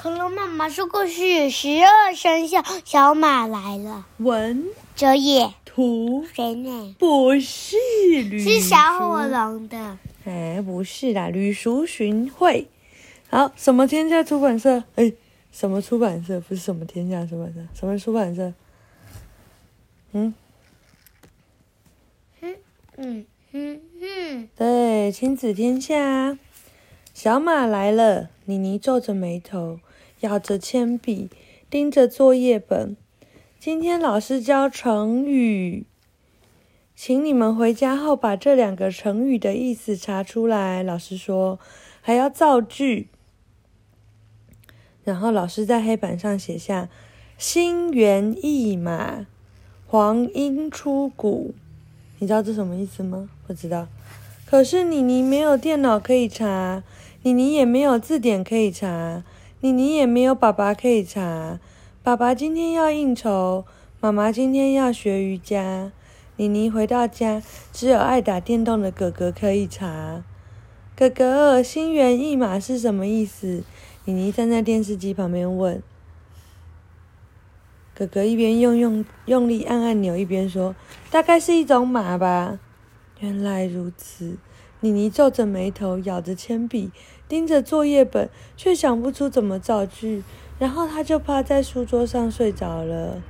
恐龙妈妈说故事：十二生肖小马来了。文哲也图谁呢？不是吕，是小火龙的。哎，不是啦，吕淑寻会。好，什么天下出版社？哎，什么出版社？不是什么天下出版社，什么出版社？嗯，嗯嗯嗯嗯，对，亲子天下。小马来了，妮妮皱着眉头。咬着铅笔，盯着作业本。今天老师教成语，请你们回家后把这两个成语的意思查出来。老师说还要造句。然后老师在黑板上写下“心猿意马，黄莺出谷”。你知道这什么意思吗？不知道。可是妮妮没有电脑可以查，妮妮也没有字典可以查。妮妮也没有爸爸可以查，爸爸今天要应酬，妈妈今天要学瑜伽。妮妮回到家，只有爱打电动的哥哥可以查。哥哥，心猿意马是什么意思？妮妮站在电视机旁边问。哥哥一边用用用力按按钮，一边说：“大概是一种马吧。”原来如此。妮妮皱着眉头，咬着铅笔，盯着作业本，却想不出怎么造句。然后她就趴在书桌上睡着了。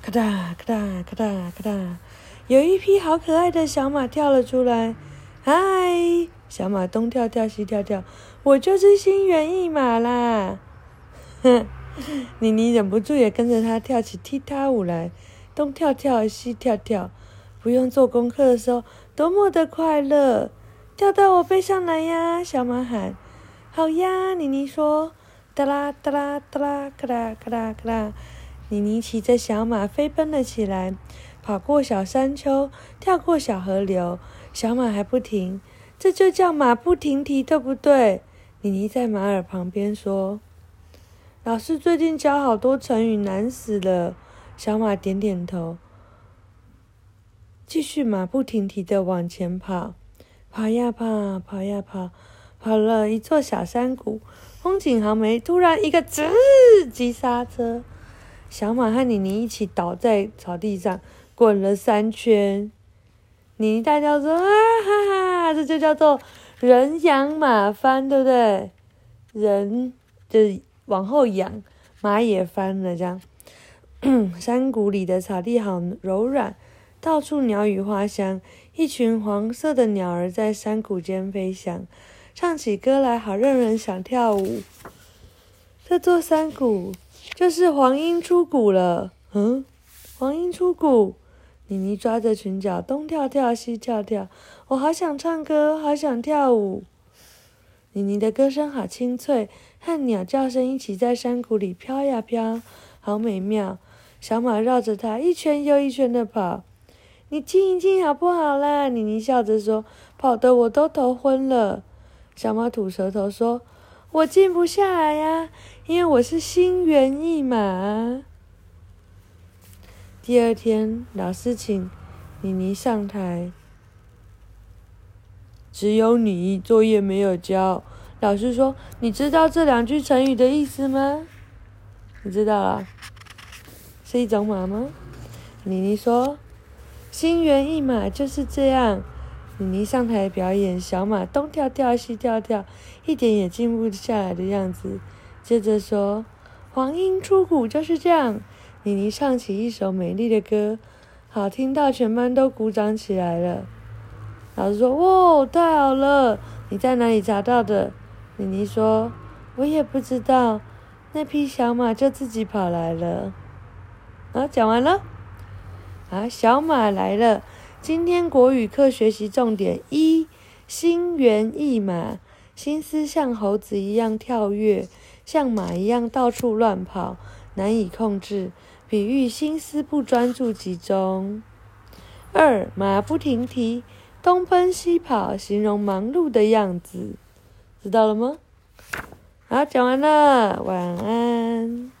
咔哒咔哒咔哒咔哒，有一匹好可爱的小马跳了出来。嗨，小马东跳跳西跳跳，我就是心猿意马啦！哼，妮妮忍不住也跟着他跳起踢踏舞来，东跳跳西跳跳。不用做功课的时候，多么的快乐！跳到我背上来呀！小马喊：“好呀！”妮妮说：“哒啦哒啦哒啦，咔啦咔啦咔啦。”妮妮骑着小马飞奔了起来，跑过小山丘，跳过小河流，小马还不停。这就叫马不停蹄，对不对？妮妮在马耳旁边说：“老师最近教好多成语，难死了。”小马点点头。继续马不停蹄地往前跑，跑呀跑，跑呀跑，跑了一座小山谷。风景好美，突然一个吱，急刹车，小马和妮妮一起倒在草地上，滚了三圈。妮妮大叫说：“啊哈哈！这就叫做人仰马翻，对不对？人就往后仰，马也翻了。这样，山谷里的草地好柔软。”到处鸟语花香，一群黄色的鸟儿在山谷间飞翔，唱起歌来好让人想跳舞。这座山谷就是黄莺出谷了。嗯，黄莺出谷。妮妮抓着裙角东跳跳西跳跳，我好想唱歌，好想跳舞。妮妮的歌声好清脆，和鸟叫声一起在山谷里飘呀飘，好美妙。小马绕着它一圈又一圈的跑。你静一静好不好啦？妮妮笑着说：“跑得我都头昏了。”小马吐舌头说：“我静不下来呀，因为我是心猿意马。”第二天，老师请妮妮上台，只有你作业没有交。老师说：“你知道这两句成语的意思吗？”你知道了，是一种马吗？妮妮说。心猿意马就是这样。妮妮上台表演，小马东跳跳西跳跳，一点也静不下来的样子。接着说，黄莺出谷就是这样。妮妮唱起一首美丽的歌，好听到全班都鼓掌起来了。老师说：“哇，太好了！你在哪里查到的？”妮妮说：“我也不知道，那匹小马就自己跑来了。”啊，讲完了。啊，小马来了！今天国语课学习重点一：心猿意马，心思像猴子一样跳跃，像马一样到处乱跑，难以控制，比喻心思不专注集中。二，马不停蹄，东奔西跑，形容忙碌的样子，知道了吗？好，讲完了，晚安。